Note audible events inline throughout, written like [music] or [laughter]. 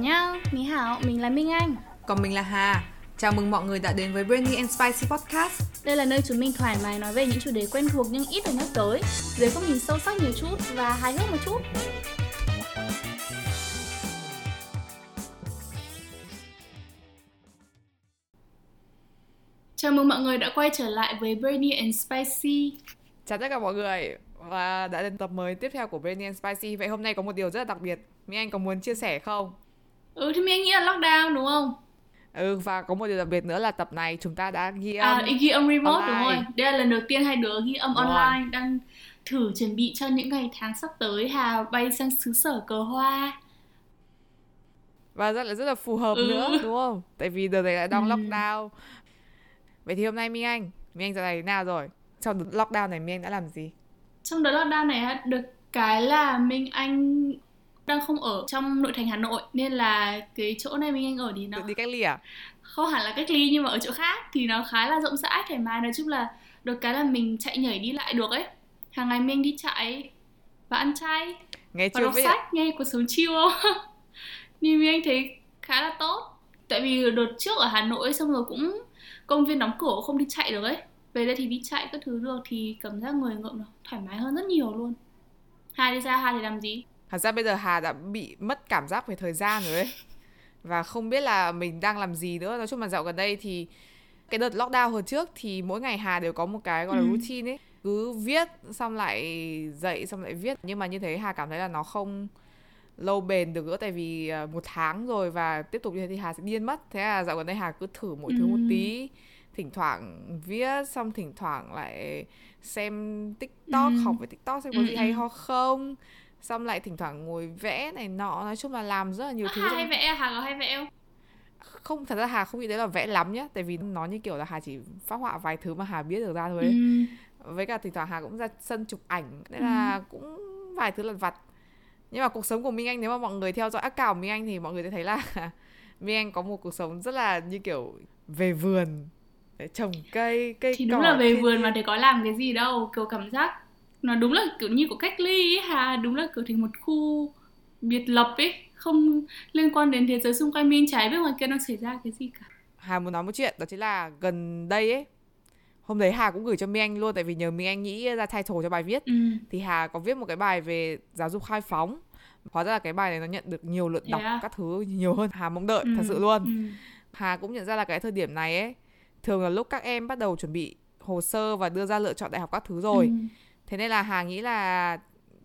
nhá, Mỹ Hảo, mình là Minh Anh. Còn mình là Hà. Chào mừng mọi người đã đến với Brainy and Spicy Podcast. Đây là nơi chúng mình thoải mái nói về những chủ đề quen thuộc nhưng ít được nhắc tới Dưới góc nhìn sâu sắc nhiều chút và hài hước một chút. Chào mừng mọi người đã quay trở lại với Brainy and Spicy. Chào tất cả mọi người và đã đến tập mới tiếp theo của Brainy and Spicy. Vậy hôm nay có một điều rất là đặc biệt. Mỹ Anh có muốn chia sẻ không? Ừ thì mình nghĩ là lockdown đúng không? Ừ và có một điều đặc biệt nữa là tập này chúng ta đã ghi À, âm à, ghi âm remote online. đúng rồi Đây là lần đầu tiên hai đứa ghi âm Đúng rồi. online Đang thử chuẩn bị cho những ngày tháng sắp tới Hà bay sang xứ sở cờ hoa Và rất là rất là phù hợp Ừ. nữa đúng không? Tại vì đợt này lại đang Ừ. lockdown Vậy thì hôm nay Mỹ Anh Mỹ Anh giờ này thế nào rồi? Trong đợt lockdown này Mỹ Anh đã làm gì? Trong đợt lockdown này được cái là Minh Anh đang không ở trong nội thành Hà Nội Nên là cái chỗ này Minh Anh ở thì nó đi cách ly à? không hẳn là cách ly nhưng mà ở chỗ khác thì nó khá là rộng rãi thoải mái. Nói chung là được cái là mình chạy nhảy đi lại được ấy. Hàng ngày mình đi chạy và ăn chay Nghe và đọc sách nghe cuộc sống chill. [laughs] Không nhưng mình anh thấy khá là tốt. Tại vì đợt trước ở Hà Nội xong rồi cũng công viên đóng cửa không đi chạy được ấy. Về đây thì đi chạy các thứ được thì cảm giác người ngợm nó thoải mái hơn rất nhiều luôn. Hà đi ra Hà thì làm gì Thật ra bây giờ Hà đã bị mất cảm giác về thời gian rồi ấy Và không biết là mình đang làm gì nữa. Nói chung là dạo gần đây thì Cái đợt lockdown hồi trước thì mỗi ngày Hà đều có một cái gọi là Ừ. routine ấy. Cứ viết xong lại dậy xong lại viết. Nhưng mà như thế Hà cảm thấy là nó không lâu bền được nữa. Tại vì à, một tháng rồi và tiếp tục như thế thì Hà sẽ điên mất. Thế là dạo gần đây Hà cứ thử mỗi thứ một Ừ. tí. Thỉnh thoảng viết xong thỉnh thoảng lại xem TikTok Ừ. Học về TikTok xem có gì hay ho không xong lại thỉnh thoảng ngồi vẽ này nọ nói chung là làm rất là nhiều thứ Hà hay vẽ à? Hà có hay vẽ không không thật ra Hà không nghĩ đấy là vẽ lắm nhá tại vì nó như kiểu là Hà chỉ phát họa vài thứ mà Hà biết được ra thôi ấy. ừ. với cả thỉnh thoảng Hà cũng ra sân chụp ảnh nên là cũng vài thứ lặt vặt nhưng mà cuộc sống của Minh Anh nếu mà mọi người theo dõi account của Minh Anh thì mọi người sẽ thấy là [laughs] Minh Anh có một cuộc sống rất là như kiểu về vườn để trồng cây cây thì đúng cỏ là về vườn mà thì có làm cái gì đâu kiểu cảm giác nó đúng là kiểu như của cách ly ấy hà đúng là kiểu thành một khu biệt lập ấy không liên quan đến thế giới xung quanh mình trái biết ngoài kia đang xảy ra cái gì cả Hà muốn nói một chuyện đó chính là gần đây ấy hôm đấy Hà cũng gửi cho Minh Anh luôn tại vì nhờ Minh Anh nghĩ ra title cho bài viết ừ. thì Hà có viết một cái bài về giáo dục khai phóng hóa ra là cái bài này nó nhận được nhiều lượt đọc à? các thứ nhiều hơn Hà mong đợi Ừ. thật sự luôn ừ. Hà cũng nhận ra là cái thời điểm này ấy thường là lúc các em bắt đầu chuẩn bị hồ sơ và đưa ra lựa chọn đại học các thứ rồi Ừ. thế nên là Hà nghĩ là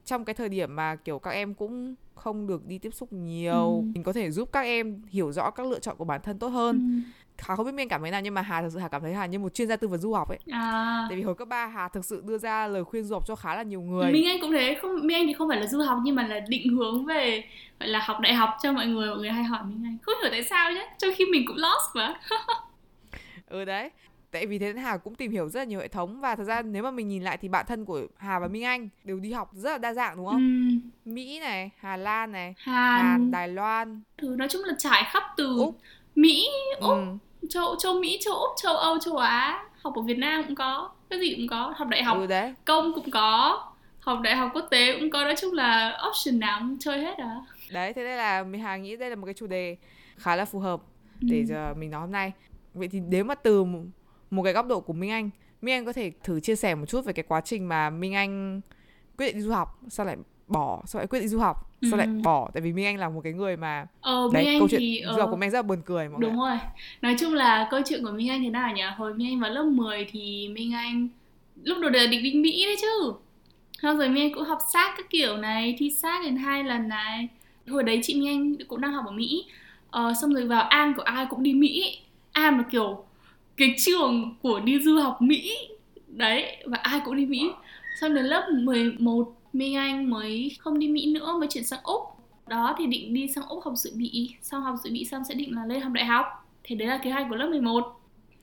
trong cái thời điểm mà kiểu các em cũng không được đi tiếp xúc nhiều Ừ. mình có thể giúp các em hiểu rõ các lựa chọn của bản thân tốt hơn Ừ. Hà không biết Miên cảm thấy nào nhưng mà Hà thực sự Hà cảm thấy Hà như một chuyên gia tư vấn du học ấy à tại vì hồi cấp 3 Hà thực sự đưa ra lời khuyên du học cho khá là nhiều người Minh Anh cũng thế, không Minh Anh thì không phải là du học nhưng mà là định hướng về gọi là học đại học cho mọi người, mọi người hay hỏi Minh Anh. Không hiểu tại sao nhé, trong khi mình cũng lost mà. [laughs] ừ đấy tại vì thế nên Hà cũng tìm hiểu rất là nhiều hệ thống và thật ra nếu mà mình nhìn lại thì bạn thân của Hà và Minh Anh đều đi học rất là đa dạng đúng không Ừ. Mỹ này Hà Lan này Hàn, Hàn Đài Loan thứ nói chung là trải khắp từ Úc. Mỹ, Úc, ừ. châu châu Mỹ, châu Úc, châu Âu, châu Á, học ở Việt Nam cũng có, cái gì cũng có, học đại học ừ đấy công cũng có, học đại học quốc tế cũng có, nói chung là option nào cũng chơi hết à. đấy thế nên là mình Hà nghĩ đây là một cái chủ đề khá là phù hợp để Ừ. giờ mình nói hôm nay vậy thì nếu mà từ một, cái góc độ của Minh Anh Minh Anh có thể thử chia sẻ một chút về cái quá trình mà Minh Anh quyết định đi du học sao lại bỏ sao lại quyết định du học sao lại Ừ. bỏ tại vì Minh Anh là một cái người mà Ờ, đấy Minh Anh câu chuyện thì du học ờ, của Minh Anh rất là buồn cười mọi người Đúng rồi. Nói chung là câu chuyện của Minh Anh thế nào nhỉ? Hồi Minh Anh vào lớp 10 thì Minh Anh lúc đầu đều định đi Mỹ đấy chứ. Xong rồi Minh Anh cũng học sát các kiểu này, thi sát đến hai lần này. Hồi đấy chị Minh Anh cũng đang học ở Mỹ. Ờ, xong rồi vào An của ai cũng đi Mỹ. An là kiểu cái trường của đi du học Mỹ. Đấy, và ai cũng đi Mỹ. Xong đến lớp 11 Minh Anh mới không đi Mỹ nữa mới chuyển sang Úc. Đó thì định đi sang Úc học dự bị xong học dự bị xong sẽ định là lên học đại học. Thì đấy là kế hoạch của lớp 11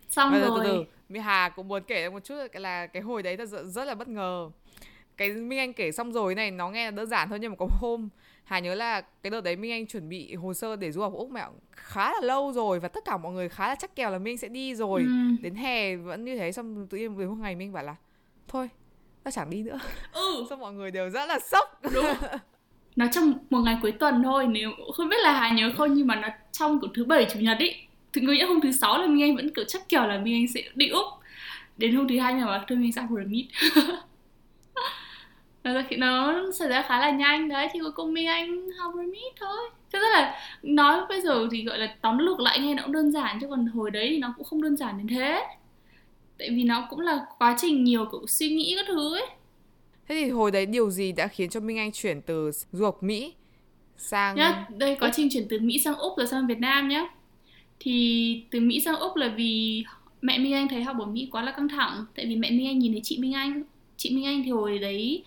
xong Bây rồi từ từ Mỹ Hà cũng muốn kể một chút là cái hồi đấy thật sự rất là bất ngờ cái Minh Anh kể xong rồi này nó nghe là đơn giản thôi nhưng mà có hôm Hà nhớ là cái đợt đấy Minh Anh chuẩn bị hồ sơ để du học Úc mẹ khá là lâu rồi và tất cả mọi người khá là chắc kèo là Minh sẽ đi rồi. Ừ. đến hè vẫn như thế xong tự nhiên đến một ngày Minh bảo là thôi ta chẳng đi nữa. Ừ. [laughs] Xong mọi người đều rất là sốc. Đúng. [laughs] Nó trong một ngày cuối tuần thôi nếu không biết là hà nhớ không nhưng mà nó trong của thứ bảy chủ nhật ý thì có nghĩa hôm thứ sáu là minh anh vẫn kiểu chắc kiểu là minh anh sẽ đi úc. Đến hôm thứ hai mà bảo thôi mình sang pyramid [laughs] nó ra nó xảy ra khá là nhanh. Đấy thì cuối cùng minh anh học pyramid thôi. Thế rất là nói bây giờ thì gọi là tóm lược lại nghe nó cũng đơn giản chứ còn hồi đấy thì nó cũng không đơn giản đến thế. Tại vì nó cũng là quá trình nhiều kiểu suy nghĩ các thứ ấy. Thế thì hồi đấy điều gì đã khiến cho minh anh chuyển từ du học mỹ sang nhá đây quá trình chuyển từ mỹ sang úc rồi sang việt nam nhá. Thì từ mỹ sang úc là vì mẹ minh anh thấy học ở mỹ quá là căng thẳng. Tại vì mẹ minh anh nhìn thấy chị minh anh chị minh anh thì hồi đấy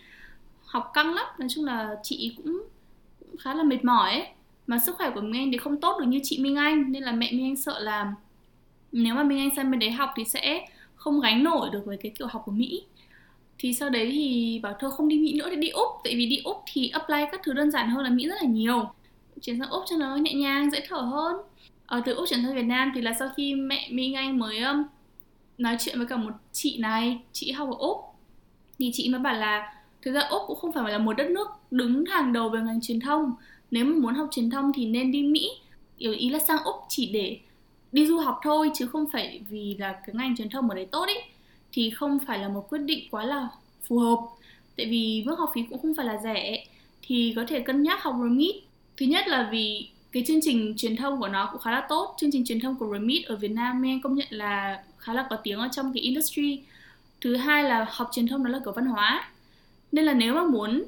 học căng lắm. Nói chung là chị cũng, cũng khá là mệt mỏi ấy. Mà sức khỏe của Minh Anh thì không tốt được như chị Minh Anh nên là mẹ Minh Anh sợ là nếu mà Minh Anh sang bên đấy học thì sẽ không gánh nổi được với cái kiểu học của Mỹ. Thì sau đấy thì bảo thôi không đi Mỹ nữa thì đi Úc. Tại vì đi Úc thì apply các thứ đơn giản hơn là Mỹ rất là nhiều. Chuyển sang Úc cho nó nhẹ nhàng dễ thở hơn. Ở từ Úc chuyển sang Việt Nam thì là sau khi mẹ Minh Anh mới um, nói chuyện với cả một chị này chị học ở Úc. Thì chị mới bảo là thực ra úc cũng không phải là một đất nước đứng hàng đầu về ngành truyền thông. Nếu mà muốn học truyền thông thì nên đi mỹ. Ý, ý là sang úc chỉ để đi du học thôi chứ không phải vì là cái ngành truyền thông ở đấy tốt ấy thì không phải là một quyết định quá là phù hợp. Tại vì mức học phí cũng không phải là rẻ thì có thể cân nhắc học remit. Thứ nhất là vì cái chương trình truyền thông của nó cũng khá là tốt. Chương trình truyền thông của remit ở việt nam em công nhận là khá là có tiếng ở trong cái industry. Thứ hai là học truyền thông đó là kiểu văn hóa nên là nếu mà muốn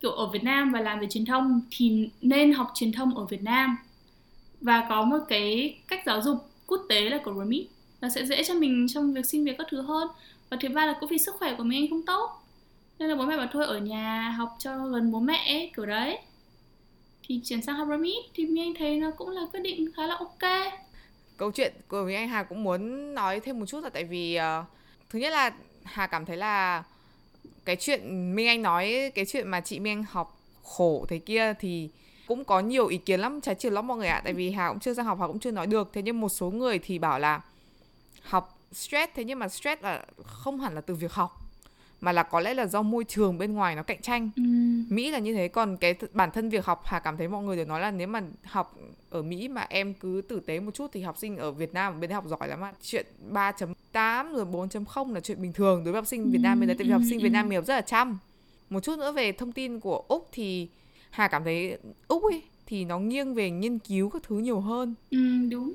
kiểu ở Việt Nam và làm về truyền thông thì nên học truyền thông ở Việt Nam. Và có một cái cách giáo dục quốc tế là của Remit nó sẽ dễ cho mình trong việc xin việc các thứ hơn. Và thứ ba là cũng vì sức khỏe của mình anh không tốt. Nên là bố mẹ bảo thôi ở nhà học cho gần bố mẹ ấy, kiểu đấy. Thì chuyển sang học Remit thì mình anh thấy nó cũng là quyết định khá là ok. Câu chuyện của mình anh Hà cũng muốn nói thêm một chút là tại vì uh, thứ nhất là Hà cảm thấy là cái chuyện Minh Anh nói cái chuyện mà chị Minh Anh học khổ thế kia thì cũng có nhiều ý kiến lắm trái chiều lắm mọi người ạ. Tại vì Hà cũng chưa sang học Hà cũng chưa nói được. Thế nhưng một số người thì bảo là học stress thế nhưng mà stress là không hẳn là từ việc học mà là có lẽ là do môi trường bên ngoài nó cạnh tranh. Ừ. Mỹ là như thế còn cái bản thân việc học Hà cảm thấy mọi người đều nói là nếu mà học ở Mỹ mà em cứ tử tế một chút thì học sinh ở Việt Nam ở bên học giỏi lắm ạ. Chuyện 3.8 rồi 4.0 là chuyện bình thường đối với học sinh Việt Nam bên đấy tại vì học sinh Việt Nam mình học rất là chăm. Một chút nữa về thông tin của Úc thì Hà cảm thấy Úc ấy thì nó nghiêng về nghiên cứu các thứ nhiều hơn. Ừ, đúng.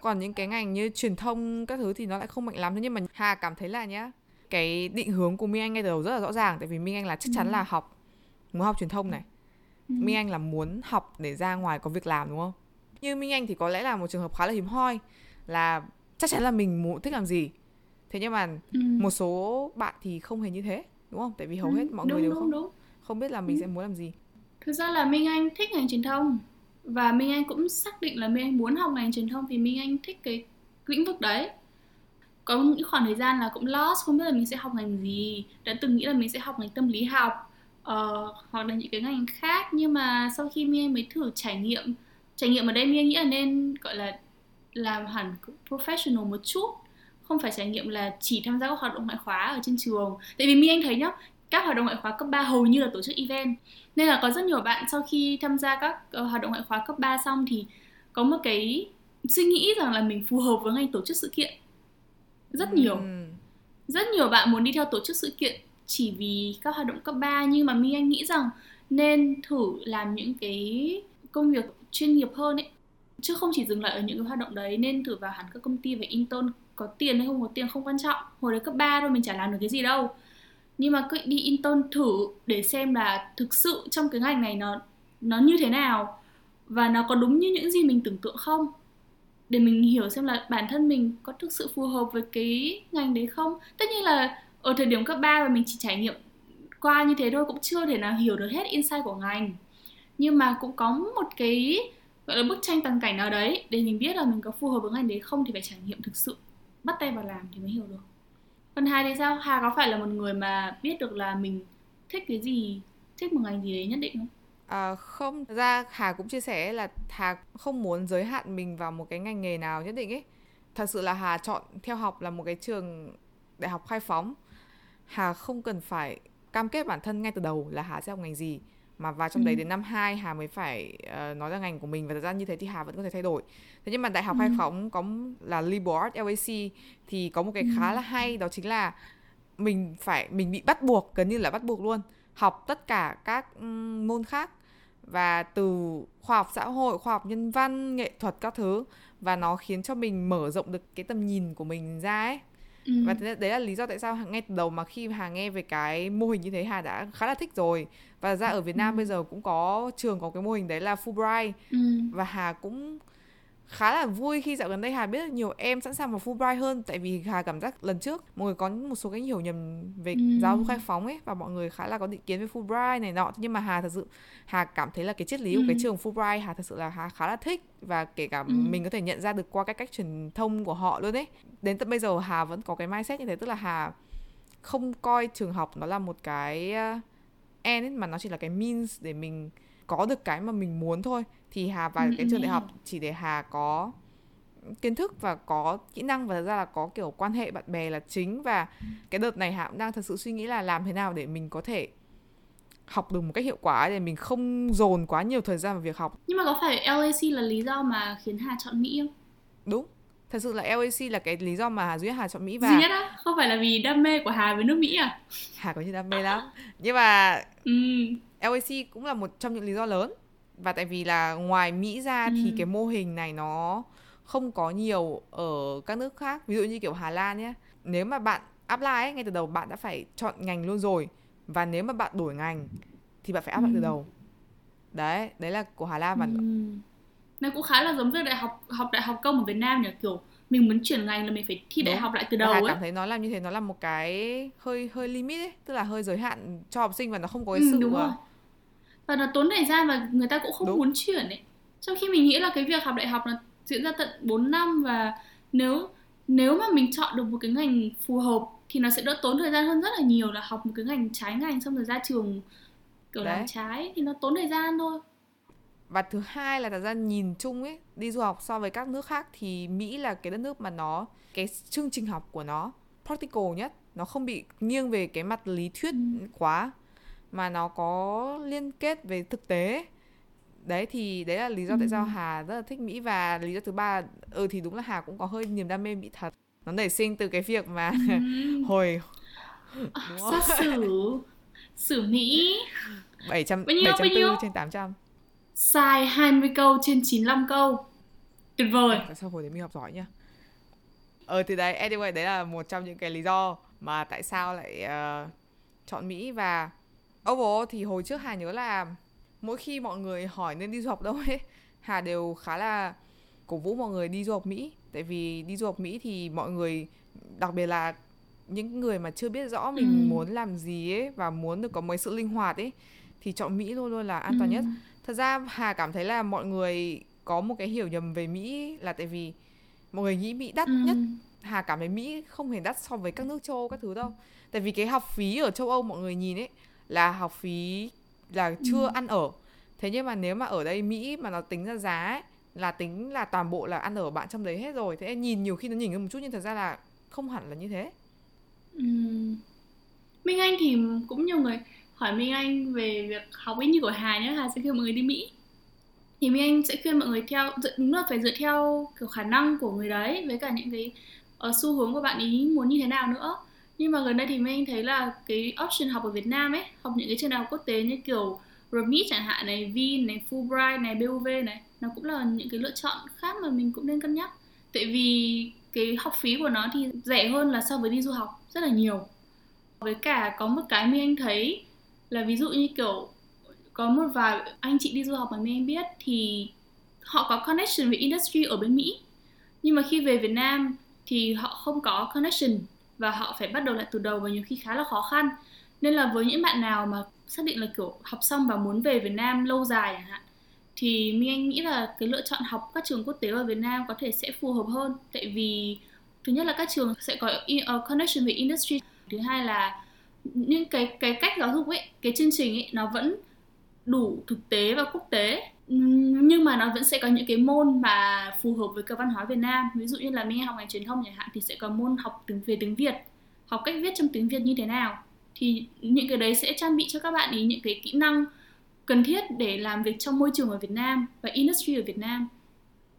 Còn những cái ngành như truyền thông các thứ thì nó lại không mạnh lắm. Thế nhưng mà Hà cảm thấy là nhá cái định hướng của Minh Anh ngay từ đầu rất là rõ ràng. Tại vì Minh Anh là chắc chắn ừ. là học muốn học truyền thông này. Ừ. Minh Anh là muốn học để ra ngoài có việc làm đúng không? Như Minh Anh thì có lẽ là một trường hợp khá là hiếm hoi là chắc chắn là mình muốn thích làm gì thế nhưng mà ừ. một số bạn thì không hề như thế đúng không tại vì hầu ừ, hết mọi đúng, người đều đúng, không đúng. không biết là mình ừ. sẽ muốn làm gì thực ra là Minh Anh thích ngành truyền thông và Minh Anh cũng xác định là Minh Anh muốn học ngành truyền thông vì Minh Anh thích cái lĩnh vực đấy có những khoảng thời gian là cũng lost không biết là mình sẽ học ngành gì đã từng nghĩ là mình sẽ học ngành tâm lý học uh, hoặc là những cái ngành khác nhưng mà sau khi Mia mới thử trải nghiệm trải nghiệm ở đây Mia nghĩ là nên gọi là làm hẳn professional một chút không phải trải nghiệm là chỉ tham gia các hoạt động ngoại khóa ở trên trường. Tại vì Mia anh thấy nhá các hoạt động ngoại khóa cấp 3 hầu như là tổ chức event. Nên là có rất nhiều bạn sau khi tham gia các uh, hoạt động ngoại khóa cấp 3 xong thì có một cái suy nghĩ rằng là mình phù hợp với ngành tổ chức sự kiện. Rất nhiều. Ừ. rất nhiều bạn muốn đi theo tổ chức sự kiện chỉ vì các hoạt động cấp 3 nhưng mà mi anh nghĩ rằng nên thử làm những cái công việc chuyên nghiệp hơn ấy chứ không chỉ dừng lại ở những cái hoạt động đấy, nên thử vào hẳn các công ty về intern có tiền hay không, có tiền không quan trọng. Hồi đấy cấp 3 thôi, mình chả làm được cái gì đâu. Nhưng mà cứ đi intern thử để xem là thực sự trong cái ngành này nó nó như thế nào và nó có đúng như những gì mình tưởng tượng không? Để mình hiểu xem là bản thân mình có thực sự phù hợp với cái ngành đấy không? Tất nhiên là ở thời điểm cấp 3 và mình chỉ trải nghiệm qua như thế thôi, cũng chưa thể nào hiểu được hết insight của ngành. Nhưng mà cũng có một cái gọi là bức tranh toàn cảnh nào đấy để mình biết là mình có phù hợp với ngành đấy không thì phải trải nghiệm thực sự. Bắt tay vào làm thì mới hiểu được. Còn Hà thì sao? Hà có phải là một người mà biết được là mình thích cái gì thích một ngành gì đấy nhất định không? À, không, ra Hà cũng chia sẻ là Hà không muốn giới hạn mình vào một cái ngành nghề nào nhất định ấy. Thật sự là Hà chọn theo học là một cái trường đại học khai phóng. Hà không cần phải cam kết bản thân ngay từ đầu là Hà sẽ học ngành gì mà vào trong ừ. đấy đến năm 2 Hà mới phải uh, nói ra ngành của mình và thật ra như thế thì Hà vẫn có thể thay đổi thế nhưng mà đại học ừ. Hải Phòng có là liberal arts LAC thì có một cái ừ. khá là hay đó chính là mình phải mình bị bắt buộc gần như là bắt buộc luôn học tất cả các um, môn khác và từ khoa học xã hội khoa học nhân văn nghệ thuật các thứ và nó khiến cho mình mở rộng được cái tầm nhìn của mình ra ấy ừ. và đấy là lý do tại sao ngay từ đầu mà khi hà nghe về cái mô hình như thế hà đã khá là thích rồi và ra ở việt nam ừ. bây giờ cũng có trường có cái mô hình đấy là fulbright ừ. và hà cũng khá là vui khi dạo gần đây Hà biết được nhiều em sẵn sàng vào Fulbright hơn tại vì Hà cảm giác lần trước mọi người có một số cái hiểu nhầm về ừ. giáo dục khai phóng ấy và mọi người khá là có định kiến về Fulbright này nọ nhưng mà Hà thật sự Hà cảm thấy là cái triết lý ừ. của cái trường Fulbright Hà thật sự là Hà khá là thích và kể cả ừ. mình có thể nhận ra được qua cái cách truyền thông của họ luôn ấy đến tận bây giờ Hà vẫn có cái mindset như thế tức là Hà không coi trường học nó là một cái uh, end ấy, mà nó chỉ là cái means để mình có được cái mà mình muốn thôi thì Hà vào ừ, cái trường đại học chỉ để Hà có kiến thức và có kỹ năng và ra là có kiểu quan hệ bạn bè là chính và cái đợt này Hà cũng đang thật sự suy nghĩ là làm thế nào để mình có thể học được một cách hiệu quả để mình không dồn quá nhiều thời gian vào việc học. Nhưng mà có phải LAC là lý do mà khiến Hà chọn Mỹ không? Đúng. Thật sự là LAC là cái lý do mà Hà duy Hà chọn Mỹ và duy nhất á không phải là vì đam mê của Hà với nước Mỹ à? Hà có nhiều đam mê lắm. Nhưng mà ừ. LAC cũng là một trong những lý do lớn và tại vì là ngoài Mỹ ra ừ. thì cái mô hình này nó không có nhiều ở các nước khác ví dụ như kiểu Hà Lan nhé nếu mà bạn apply ấy, ngay từ đầu bạn đã phải chọn ngành luôn rồi và nếu mà bạn đổi ngành thì bạn phải áp ừ. từ đầu đấy đấy là của Hà Lan và ừ. nó cũng khá là giống với đại học học đại học công ở Việt Nam nhỉ kiểu mình muốn chuyển ngành là mình phải thi Đúng. đại học lại từ đầu Hà ấy. cảm thấy nó làm như thế nó là một cái hơi hơi limit ấy tức là hơi giới hạn cho học sinh và nó không có cái ừ, sự đúng rồi và nó tốn thời gian và người ta cũng không Đúng. muốn chuyển ấy trong khi mình nghĩ là cái việc học đại học nó diễn ra tận 4 năm và nếu nếu mà mình chọn được một cái ngành phù hợp thì nó sẽ đỡ tốn thời gian hơn rất là nhiều là học một cái ngành trái ngành xong rồi ra trường kiểu Đấy. làm trái thì nó tốn thời gian thôi và thứ hai là thật ra nhìn chung ấy đi du học so với các nước khác thì Mỹ là cái đất nước mà nó cái chương trình học của nó practical nhất nó không bị nghiêng về cái mặt lý thuyết ừ. quá mà nó có liên kết về thực tế. Đấy thì đấy là lý do tại sao ừ. Hà rất là thích Mỹ và lý do thứ ba ừ thì đúng là Hà cũng có hơi niềm đam mê Mỹ thật. Nó nảy sinh từ cái việc mà ừ. [laughs] hồi không? Sát xử. Xử Mỹ. 700 bao nhiêu, 740 trên 800 Sai 20 câu trên 95 câu. Tuyệt vời. Tại sao hồi đấy mình học giỏi nhá Ờ thì đấy anyway đấy là một trong những cái lý do mà tại sao lại uh, chọn Mỹ và overall thì hồi trước Hà nhớ là mỗi khi mọi người hỏi nên đi du học đâu ấy Hà đều khá là cổ vũ mọi người đi du học Mỹ tại vì đi du học Mỹ thì mọi người đặc biệt là những người mà chưa biết rõ mình ừ. muốn làm gì ấy và muốn được có mấy sự linh hoạt ấy thì chọn Mỹ luôn luôn là an toàn ừ. nhất. Thật ra Hà cảm thấy là mọi người có một cái hiểu nhầm về Mỹ là tại vì mọi người nghĩ Mỹ đắt ừ. nhất. Hà cảm thấy Mỹ không hề đắt so với các nước châu Âu các thứ đâu. Tại vì cái học phí ở châu Âu mọi người nhìn ấy là học phí là chưa ừ. ăn ở. Thế nhưng mà nếu mà ở đây mỹ mà nó tính ra giá ấy, là tính là toàn bộ là ăn ở bạn trong đấy hết rồi. Thế nhìn nhiều khi nó nhìn hơn một chút nhưng thật ra là không hẳn là như thế. Ừ. Minh Anh thì cũng nhiều người hỏi Minh Anh về việc học ấy như của Hà nhé. Hà sẽ khuyên mọi người đi Mỹ. Thì Minh Anh sẽ khuyên mọi người theo đúng là phải dựa theo kiểu khả năng của người đấy với cả những cái uh, xu hướng của bạn ý muốn như thế nào nữa nhưng mà gần đây thì mình thấy là cái option học ở Việt Nam ấy học những cái trường đại học quốc tế như kiểu RMIT chẳng hạn này, Vin này, Fulbright này, BUV này nó cũng là những cái lựa chọn khác mà mình cũng nên cân nhắc. Tại vì cái học phí của nó thì rẻ hơn là so với đi du học rất là nhiều. Với cả có một cái mình anh thấy là ví dụ như kiểu có một vài anh chị đi du học mà mình anh biết thì họ có connection với industry ở bên Mỹ. Nhưng mà khi về Việt Nam thì họ không có connection và họ phải bắt đầu lại từ đầu và nhiều khi khá là khó khăn. Nên là với những bạn nào mà xác định là, kiểu, học xong và muốn về Việt Nam lâu dài chẳng hạn, thì mình anh nghĩ là cái lựa chọn học các trường quốc tế ở Việt Nam có thể sẽ phù hợp hơn. Tại vì, thứ nhất là các trường sẽ có ờ, connection với industry. Thứ hai là những cái cái cách giáo dục ấy, cái chương trình ấy, nó vẫn đủ thực tế và quốc tế nhưng mà nó vẫn sẽ có những cái môn mà phù hợp với cơ văn hóa Việt Nam. Ví dụ như là mình học ngành truyền thông chẳng hạn thì sẽ có môn học tiếng, về tiếng Việt. Học cách viết trong tiếng Việt như thế nào. Thì những cái đấy sẽ trang bị cho các bạn ý những cái kỹ năng cần thiết để làm việc trong môi trường ở Việt Nam và industry ở Việt Nam.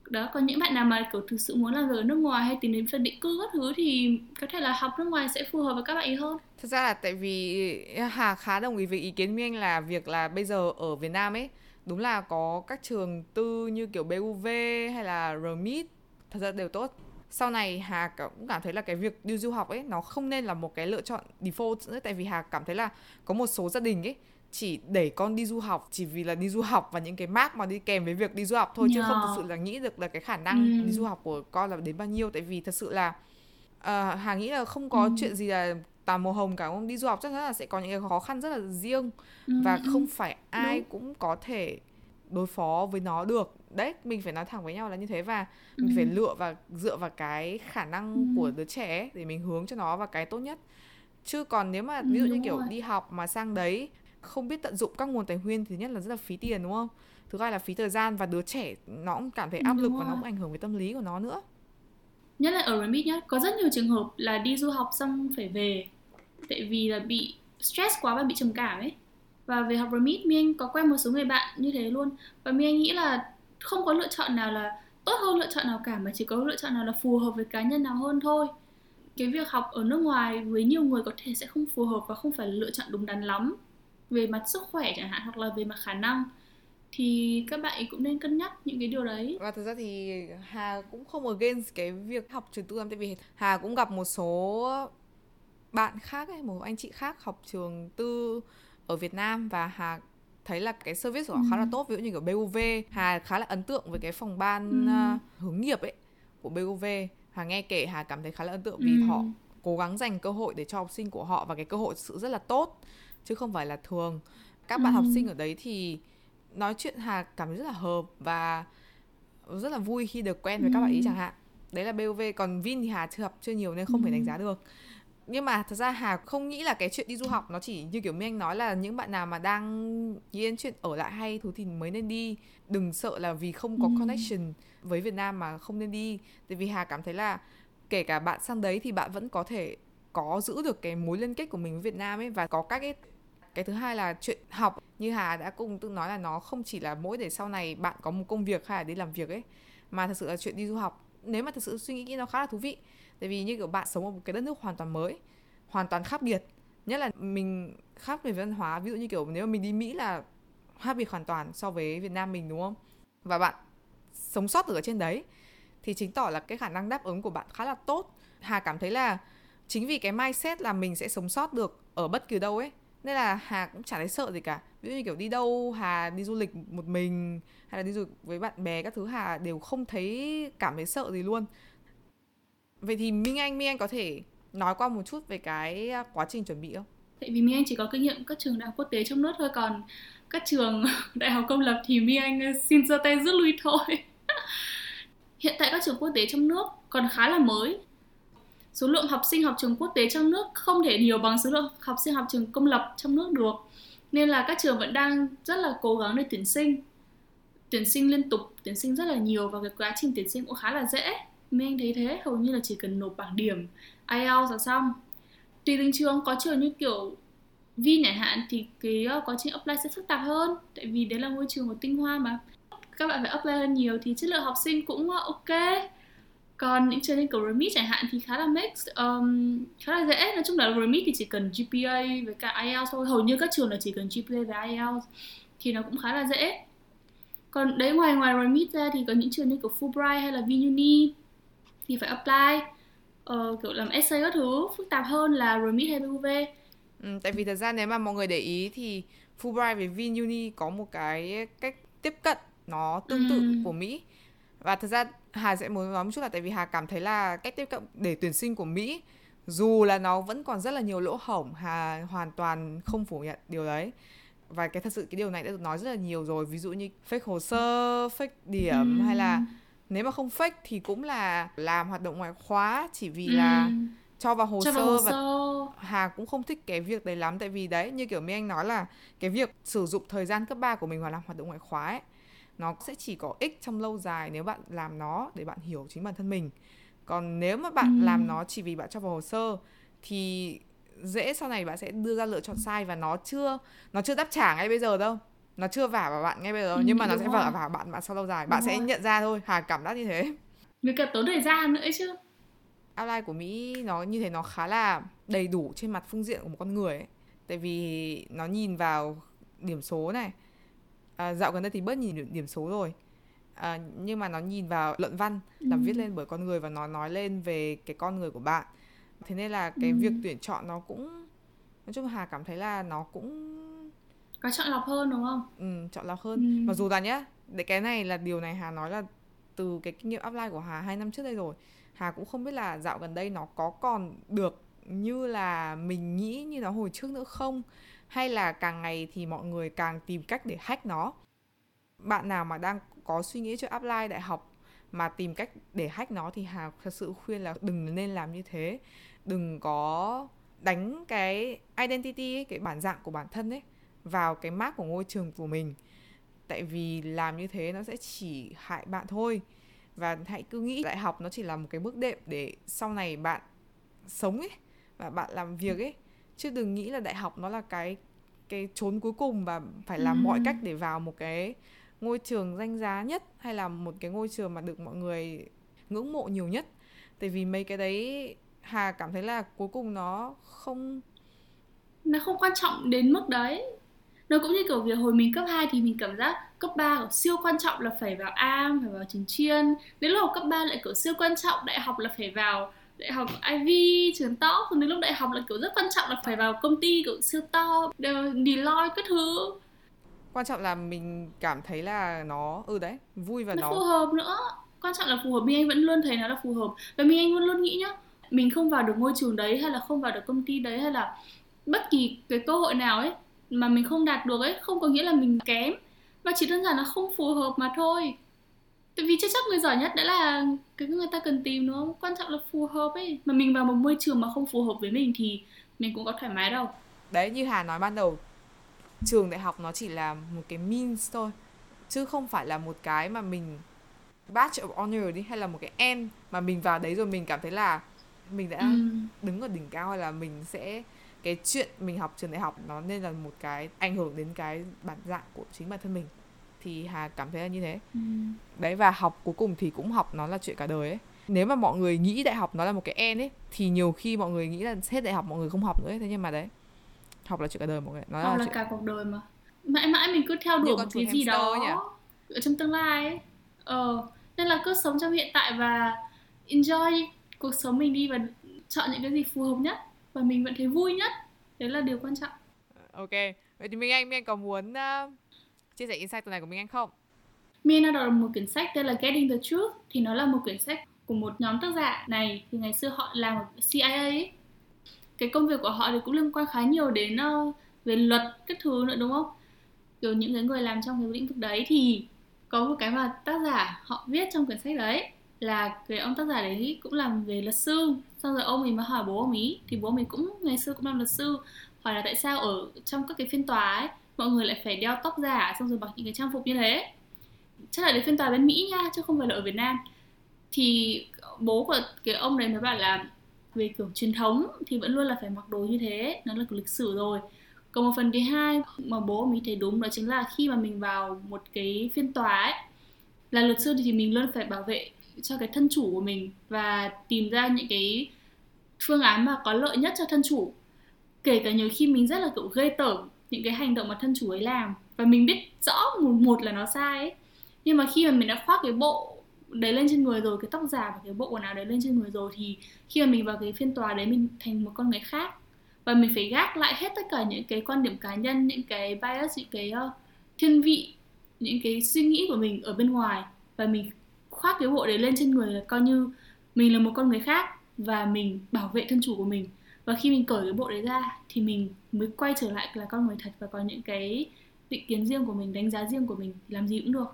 Đó còn những bạn nào mà kiểu thực sự muốn làm việc ở nước ngoài hay tìm đến phần định cư các thứ thì có thể là học nước ngoài sẽ phù hợp với các bạn ý hơn. Thật ra là tại vì à, Hà khá đồng ý với ý kiến Minh Anh là việc là bây giờ ở Việt Nam ấy đúng là có các trường tư như kiểu BUV hay là RMIT thật ra đều tốt sau này Hà cũng cảm thấy là cái việc đi du học ấy nó không nên là một cái lựa chọn default nữa tại vì Hà cảm thấy là có một số gia đình ấy chỉ để con đi du học chỉ vì là đi du học và những cái mác mà đi kèm với việc đi du học thôi yeah. chứ không thực sự là nghĩ được là cái khả năng ừ. đi du học của con là đến bao nhiêu tại vì thật sự là uh, Hà nghĩ là không có ừ. chuyện gì là tà màu hồng cả không đi du học chắc chắn là sẽ có những cái khó khăn rất là riêng. Ừ. và ừ. không phải ai cũng có thể đối phó với nó được. Đấy mình phải nói thẳng với nhau là như thế và ừ. mình phải lựa và dựa vào cái khả năng của đứa trẻ ấy, để mình hướng cho nó vào cái tốt nhất. Chứ còn nếu mà ví dụ như kiểu đi học mà sang đấy không biết tận dụng các nguồn tài nguyên thì nhất là rất là phí tiền đúng không? Thứ hai là phí thời gian và đứa trẻ nó cũng cảm thấy áp lực và nó cũng ảnh hưởng với tâm lý của nó nữa. Nhất là ở remit nhá có rất nhiều trường hợp là đi du học xong phải về tại vì là bị stress quá và bị trầm cảm ấy. Và về học remit, mi anh có quen một số người bạn như thế luôn. Và mi anh nghĩ là không có lựa chọn nào là tốt hơn lựa chọn nào cả, mà chỉ có lựa chọn nào là phù hợp với cá nhân nào hơn thôi. Cái việc học ở nước ngoài với nhiều người có thể sẽ không phù hợp và không phải lựa chọn đúng đắn lắm. Về mặt sức khỏe chẳng hạn, hoặc là về mặt khả năng, thì các bạn cũng nên cân nhắc những cái điều đấy. Và thật ra thì Hà cũng không against cái việc học trường tư lắm tại vì Hà cũng gặp một số bạn khác ấy, một anh chị khác học trường tư ở Việt Nam và Hà thấy là cái service của họ ừ. khá là ừ. tốt ví dụ như kiểu BUV Hà khá là ấn tượng với cái phòng ban ừ. uh, hướng nghiệp ấy của BUV Hà nghe kể Hà cảm thấy khá là ấn tượng vì ừ. họ cố gắng dành cơ hội để cho học sinh của họ và cái cơ hội sự rất là tốt chứ không phải là thường các bạn ừ. học sinh ở đấy thì nói chuyện Hà cảm thấy rất là hợp và rất là vui khi được quen với ừ. các bạn ý chẳng hạn đấy là BUV còn Vin thì Hà chưa học chưa nhiều nên không ừ. thể đánh giá được nhưng mà thật ra Hà không nghĩ là cái chuyện đi du học nó chỉ như kiểu Minh Anh nói là những bạn nào mà đang đến chuyện ở lại hay thứ thì mới nên đi. Đừng sợ là vì không có ừ. connection với Việt Nam mà không nên đi. Tại vì Hà cảm thấy là kể cả bạn sang đấy thì bạn vẫn có thể có giữ được cái mối liên kết của mình với Việt Nam ấy. Và có các cái cái thứ hai là chuyện học. Như Hà đã cùng tự nói là nó không chỉ là mỗi để sau này bạn có một công việc hay là đi làm việc ấy mà thật sự là chuyện đi du học. Nếu mà thật sự suy nghĩ nó khá là thú vị tại vì như kiểu bạn sống ở một cái đất nước hoàn toàn mới, hoàn toàn khác biệt. Nhất là mình khác về văn hóa, ví dụ như kiểu nếu mà mình đi Mỹ là khác biệt hoàn toàn so với Việt Nam mình, đúng không? Và bạn sống sót ở trên đấy, thì chứng tỏ là cái khả năng đáp ứng của bạn khá là tốt. Hà cảm thấy là chính vì cái mindset là mình sẽ sống sót được ở bất kỳ đâu ấy, nên là Hà cũng chả thấy sợ gì cả. Ví dụ như kiểu đi đâu, Hà đi du lịch một mình, hay là đi du lịch với bạn bè các thứ, Hà đều không thấy cảm thấy sợ gì luôn vậy thì Minh Anh Minh Anh có thể nói qua một chút về cái à, quá trình chuẩn bị không? Tại vì Minh Anh chỉ có kinh nghiệm các trường đại học quốc tế trong nước thôi, còn các trường [laughs] đại học công lập thì Minh Anh à, xin giơ tay rút lui thôi. [laughs] Hiện tại các trường quốc tế trong nước còn khá là mới. Số lượng học sinh học trường quốc tế trong nước không thể nhiều bằng số lượng học sinh học trường công lập trong nước được. Nên là các trường vẫn đang rất là cố gắng để tuyển sinh. Tuyển sinh liên tục, tuyển sinh rất là nhiều và cái quá trình tuyển sinh cũng khá là dễ. Mấy anh thấy thế hầu như là chỉ cần nộp bảng điểm IELTS là xong. Tùy từng trường có trường như kiểu Vi chẳng hạn thì cái ờ, quá trình apply sẽ phức tạp hơn. Tại vì đấy là môi trường của tinh hoa mà. Các bạn phải apply hơn nhiều thì chất lượng học sinh cũng ờ, ok. Còn những trường như kiểu remit chẳng hạn thì khá là mix um, khá là dễ. Nói chung là remit thì chỉ cần GPA với cả IELTS thôi. Hầu như các trường là chỉ cần GPA và IELTS thì nó cũng khá là dễ. Còn đấy ngoài ngoài remit ra thì có những trường như kiểu Fulbright hay là VUni thì phải apply uh, kiểu làm essay các thứ phức tạp hơn là remit hay BUV ừ, tại vì thật ra nếu mà mọi người để ý thì Fulbright với VUni có một cái cách tiếp cận nó tương tự ừ. của Mỹ và thật ra Hà sẽ muốn nói một chút là tại vì Hà cảm thấy là cách tiếp cận để tuyển sinh của Mỹ dù là nó vẫn còn rất là nhiều lỗ hổng Hà hoàn toàn không phủ nhận điều đấy và cái thật sự cái điều này đã được nói rất là nhiều rồi ví dụ như fake hồ sơ fake điểm ừ. hay là nếu mà không fake thì cũng là làm hoạt động ngoại khóa chỉ vì ừ. là cho vào hồ cho sơ vào hồ và Hà cũng không thích cái việc đấy lắm tại vì đấy như kiểu mấy anh nói là cái việc sử dụng thời gian cấp 3 của mình vào làm hoạt động ngoại khóa ấy nó sẽ chỉ có ích trong lâu dài nếu bạn làm nó để bạn hiểu chính bản thân mình còn nếu mà bạn ừ. làm nó chỉ vì bạn cho vào hồ sơ thì dễ sau này bạn sẽ đưa ra lựa chọn sai và nó chưa nó chưa đáp trả ngay bây giờ đâu nó chưa vả vào bạn ngay bây giờ Ừ, nhưng mà nó sẽ vả vào bạn bạn sau lâu dài bạn Đúng sẽ rồi. nhận ra thôi hà cảm giác như thế với cả tốn thời gian nữa chứ outline của Mỹ nó như thế nó khá là đầy đủ trên mặt phương diện của một con người ấy. Tại vì nó nhìn vào điểm số này. À, dạo gần đây thì bớt nhìn điểm, điểm số rồi. À, nhưng mà nó nhìn vào luận văn làm Ừ. viết lên bởi con người và nó nói lên về cái con người của bạn. Thế nên là cái Ừ. việc tuyển chọn nó cũng nói chung Hà cảm thấy là nó cũng có chọn lọc hơn đúng không ừ, chọn lọc hơn. Ừ. Mặc dù là nhá, để cái này là điều này Hà nói là từ cái kinh nghiệm apply của Hà hai năm trước đây rồi. Hà cũng không biết là dạo gần đây nó có còn được như là mình nghĩ như nó hồi trước nữa không hay là càng ngày thì mọi người càng tìm cách để hack nó. Bạn nào mà đang có suy nghĩ cho apply đại học mà tìm cách để hack nó thì Hà thật sự khuyên là đừng nên làm như thế. Đừng có đánh cái identity ấy, cái bản dạng của bản thân ấy vào cái mác của ngôi trường của mình. Tại vì làm như thế nó sẽ chỉ hại bạn thôi và hãy cứ nghĩ đại học nó chỉ là một cái bước đệm để sau này bạn sống ấy và bạn làm việc ấy chứ đừng nghĩ là đại học nó là cái cái chốn cuối cùng và phải làm Ừ. mọi cách để vào một cái ngôi trường danh giá nhất hay là một cái ngôi trường mà được mọi người ngưỡng mộ nhiều nhất tại vì mấy cái đấy Hà cảm thấy là cuối cùng nó không nó không quan trọng đến mức đấy nó cũng như kiểu việc hồi mình cấp 2 thì mình cảm giác cấp 3 kiểu siêu quan trọng là phải vào AM, phải vào trường chuyên. Đến lúc cấp 3 lại kiểu siêu quan trọng đại học là phải vào đại học Ivy, trường top. Còn đến lúc đại học là kiểu rất quan trọng là phải vào công ty kiểu siêu to, Deloitte các thứ. Quan trọng là mình cảm thấy là nó ừ đấy vui và nó phù nó hợp nữa. Quan trọng là phù hợp Minh Anh vẫn luôn thấy nó là phù hợp. Và Minh Anh luôn luôn nghĩ nhá mình không vào được ngôi trường đấy hay là không vào được công ty đấy hay là bất kỳ cái cơ hội nào ấy mà mình không đạt được ấy không có nghĩa là mình kém. Mà chỉ đơn giản là không phù hợp mà thôi. Tại vì chắc chắc người giỏi nhất đã là cái người ta cần tìm đúng không? Quan trọng là phù hợp ấy. Mà mình vào một môi trường mà không phù hợp với mình thì mình cũng có thoải mái đâu. Đấy như Hà nói ban đầu trường đại học nó chỉ là một cái means thôi chứ không phải là một cái mà mình badge of honor đi hay là một cái end mà mình vào đấy rồi mình cảm thấy là mình đã ừ. đứng ở đỉnh cao hay là mình sẽ cái chuyện mình học trường đại học nó nên là một cái ảnh hưởng đến cái bản dạng của chính bản thân mình. Thì Hà cảm thấy là như thế. Ừ. đấy và học cuối cùng thì cũng học nó là chuyện cả đời ấy. Nếu mà mọi người nghĩ đại học nó là một cái end ấy thì nhiều khi mọi người nghĩ là hết đại học mọi người không học nữa ấy. thế nhưng mà đấy học là chuyện cả đời mọi người nó học là là chuyện cả cuộc đời mà. Mãi mãi mình cứ theo đuổi một cái gì đó nhỉ? ở trong tương lai ấy. Ờ nên là cứ sống trong hiện tại và enjoy cuộc sống mình đi và chọn những cái gì phù hợp nhất và mình vẫn thấy vui nhất. Đấy là điều quan trọng. Ok. Vậy thì Minh Anh Minh Anh có muốn uh, chia sẻ insight tuần này của Minh Anh không? Mình đã đọc một quyển sách tên là Getting the Truth. Thì nó là một quyển sách của một nhóm tác giả này. Thì ngày xưa họ làm ở CIA ấy. Cái công việc của họ thì cũng liên quan khá nhiều đến ờ, về luật các thứ nữa đúng không? Kiểu những cái người làm trong cái lĩnh vực đấy. Thì có một cái mà tác giả họ viết trong quyển sách đấy là cái ông tác giả đấy cũng làm về luật sư. Xong rồi ông ấy mới hỏi bố ông ý, thì bố mình cũng, ngày xưa cũng làm luật sư, hỏi là tại sao ở trong các cái phiên tòa ấy, mọi người lại phải đeo tóc giả, xong rồi mặc những cái trang phục như thế. Chắc là đến phiên tòa bên Mỹ nha, chứ không phải là ở Việt Nam. Thì bố của cái ông đấy mới bảo là về kiểu truyền thống thì vẫn luôn là phải mặc đồ như thế, nó là kiểu lịch sử rồi. Còn một phần thứ hai mà bố mình thấy đúng đó chính là khi mà mình vào một cái phiên tòa ấy, là luật sư thì mình luôn phải bảo vệ cho cái thân chủ của mình và tìm ra những cái phương án mà có lợi nhất cho thân chủ. Kể cả nhiều khi mình rất là kiểu gây tởm những cái hành động mà thân chủ ấy làm và mình biết rõ một một là nó sai ấy. Nhưng mà khi mà mình đã khoác cái bộ đấy lên trên người rồi cái tóc giả và cái bộ quần áo đấy lên trên người rồi thì khi mà mình vào cái phiên tòa đấy mình thành một con người khác và mình phải gác lại hết tất cả những cái quan điểm cá nhân những cái bias những cái uh, thiên vị những cái suy nghĩ của mình ở bên ngoài và mình khoác cái bộ đấy lên trên người là coi như mình là một con người khác và mình bảo vệ thân chủ của mình và khi mình cởi cái bộ đấy ra thì mình mới quay trở lại là con người thật và có những cái định kiến riêng của mình đánh giá riêng của mình làm gì cũng được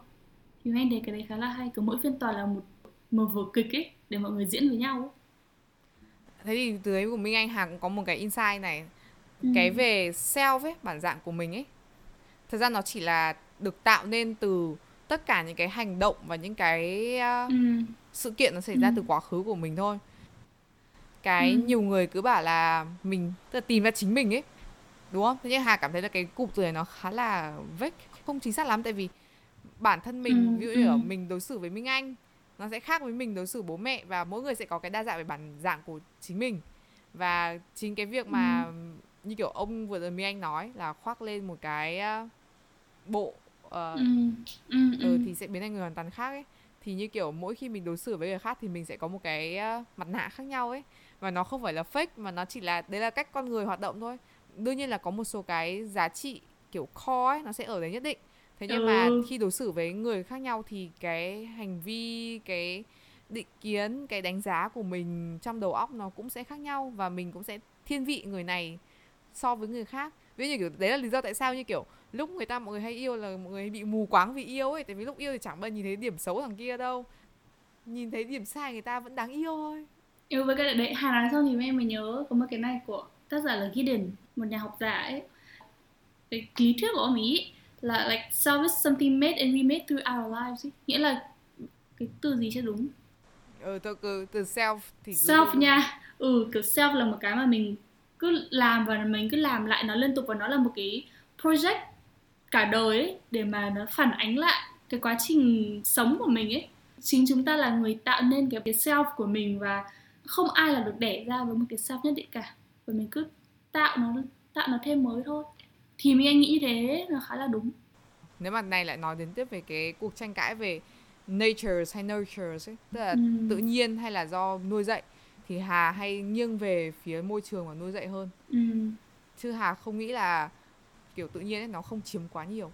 thì anh thấy cái đấy khá là hay cứ mỗi phiên tòa là một một vở kịch ấy để mọi người diễn với nhau ấy. thế thì đấy của Minh Anh Hà cũng có một cái insight này Ừ. cái về self ấy bản dạng của mình ấy thật ra nó chỉ là được tạo nên từ tất cả những cái hành động và những cái uh, ừ. sự kiện nó xảy ra Ừ. từ quá khứ của mình thôi cái Ừ. nhiều người cứ bảo là mình tức là tìm ra chính mình ấy đúng không thế nhưng hà cảm thấy là cái cụm từ này nó khá là vích không chính xác lắm tại vì bản thân mình Ừ, ví dụ như ừ. ở mình đối xử với Minh Anh nó sẽ khác với mình đối xử bố mẹ và mỗi người sẽ có cái đa dạng về bản dạng của chính mình và chính cái việc mà như kiểu ông vừa rồi Minh Anh nói là khoác lên một cái bộ ờ, ừ, ừ, ừ, thì sẽ biến thành người hoàn toàn khác ấy. Thì như kiểu mỗi khi mình đối xử với người khác thì mình sẽ có một cái ờ, mặt nạ khác nhau ấy. Và nó không phải là fake mà nó chỉ là đấy là cách con người hoạt động thôi. Đương nhiên là có một số cái giá trị kiểu core ấy nó sẽ ở đấy nhất định. Thế nhưng mà Ừ. khi đối xử với người khác nhau thì cái hành vi cái định kiến cái đánh giá của mình trong đầu óc nó cũng sẽ khác nhau và mình cũng sẽ thiên vị người này so với người khác. Ví dụ như kiểu đấy là lý do tại sao như kiểu lúc người ta mọi người hay yêu là mọi người bị mù quáng vì yêu ấy tại vì lúc yêu thì chẳng bao nhìn thấy điểm xấu thằng kia đâu. Nhìn thấy điểm sai người ta vẫn đáng yêu thôi. Ừ, với cái đấy Hà nói xong thì em mới nhớ có một cái này của tác giả là Gideon một nhà học giả ấy. Cái lý thuyết của ông ấy là like self is something made and remade through our lives ấy. nghĩa là cái từ gì cho đúng? Ừ, từ, từ, từ self thì cứ- self nha. Ừ kiểu self là một cái mà mình cứ làm và mình cứ làm lại nó liên tục và nó là một cái project cả đời ấy để mà nó phản ánh lại cái quá trình sống của mình ấy. Chính chúng ta là người tạo nên cái, cái self của mình và không ai là được đẻ ra với một cái self nhất định cả. Và mình cứ tạo nó tạo nó thêm mới thôi. Thì mình anh nghĩ như thế nó khá là đúng. Nếu mà này lại nói đến tiếp về cái cuộc tranh cãi về nature hay nurture ấy tức là Ừm. tự nhiên hay là do nuôi dạy thì Hà hay nghiêng về phía môi trường và nuôi dạy hơn. Ừ. chứ Hà không nghĩ là kiểu tự nhiên ấy, nó không chiếm quá nhiều.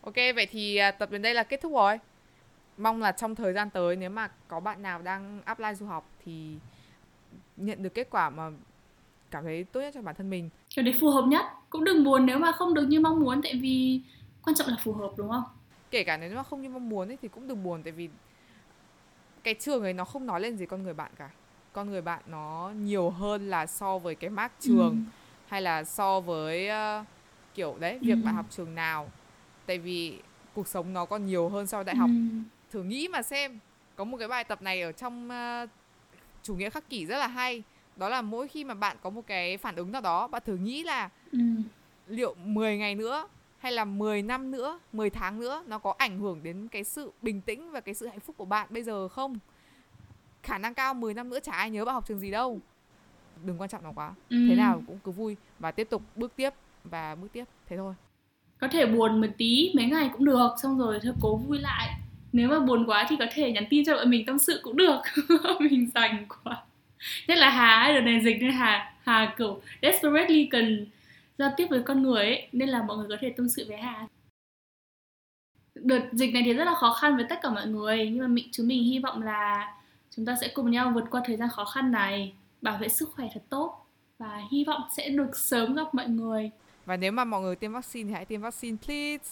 Ok vậy thì à, tập đến đây là kết thúc rồi. Mong là trong thời gian tới nếu mà có bạn nào đang apply du học thì nhận được kết quả mà cảm thấy tốt nhất cho bản thân mình. Cái đấy phù hợp nhất. Cũng đừng buồn nếu mà không được như mong muốn tại vì quan trọng là phù hợp đúng không? Kể cả nếu mà không như mong muốn ấy thì cũng đừng buồn tại vì cái trường ấy nó không nói lên gì con người bạn cả. Con người bạn nó nhiều hơn là so với cái mác trường. Ừ. hay là so với ờ, kiểu đấy việc Ừ. bạn học trường nào tại vì cuộc sống nó còn nhiều hơn so với đại học Ừ. thử nghĩ mà xem có một cái bài tập này ở trong ờ, chủ nghĩa khắc kỷ rất là hay đó là mỗi khi mà bạn có một cái phản ứng nào đó bạn thử nghĩ là Ừ. liệu 10 ngày nữa hay là 10 năm nữa, 10 tháng nữa nó có ảnh hưởng đến cái sự bình tĩnh và cái sự hạnh phúc của bạn bây giờ không? Khả năng cao 10 năm nữa chả ai nhớ bạn học trường gì đâu. Đừng quan trọng nó quá. Ừ. Thế nào cũng cứ vui và tiếp tục bước tiếp và bước tiếp thế thôi. có thể buồn một tí mấy ngày cũng được xong rồi thôi cố vui lại nếu mà buồn quá thì có thể nhắn tin cho bọn mình tâm sự cũng được [laughs] mình dành quá nhất là Hà ấy, đợt này dịch nên Hà Hà kiểu desperately cần giao tiếp với con người ấy nên là mọi người có thể tâm sự với Hà đợt dịch này thì rất là khó khăn với tất cả mọi người nhưng mà mình chúng mình hy vọng là chúng ta sẽ cùng nhau vượt qua thời gian khó khăn này bảo vệ sức khỏe thật tốt và hy vọng sẽ được sớm gặp mọi người Và nếu mà mọi người tiêm vaccine thì hãy tiêm vaccine please.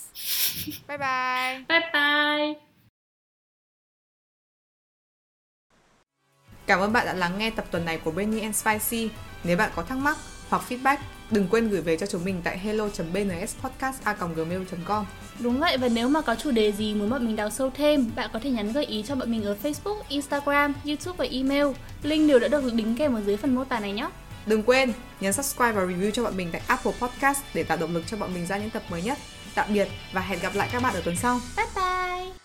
[laughs] Bye bye. bye bye Cảm ơn bạn đã lắng nghe tập tuần này của Benny and Spicy. Nếu bạn có thắc mắc hoặc feedback, đừng quên gửi về cho chúng mình tại hello.bnspodcast.gmail.com Đúng vậy và nếu mà có chủ đề gì muốn bọn mình đào sâu thêm, bạn có thể nhắn gợi ý cho bọn mình ở Facebook, Instagram, YouTube và email. Link đều đã được đính kèm ở dưới phần mô tả này nhé. Đừng quên nhấn subscribe và review cho bọn mình tại Apple Podcast để tạo động lực cho bọn mình ra những tập mới nhất. Tạm biệt và hẹn gặp lại các bạn ở tuần sau. Bye bye!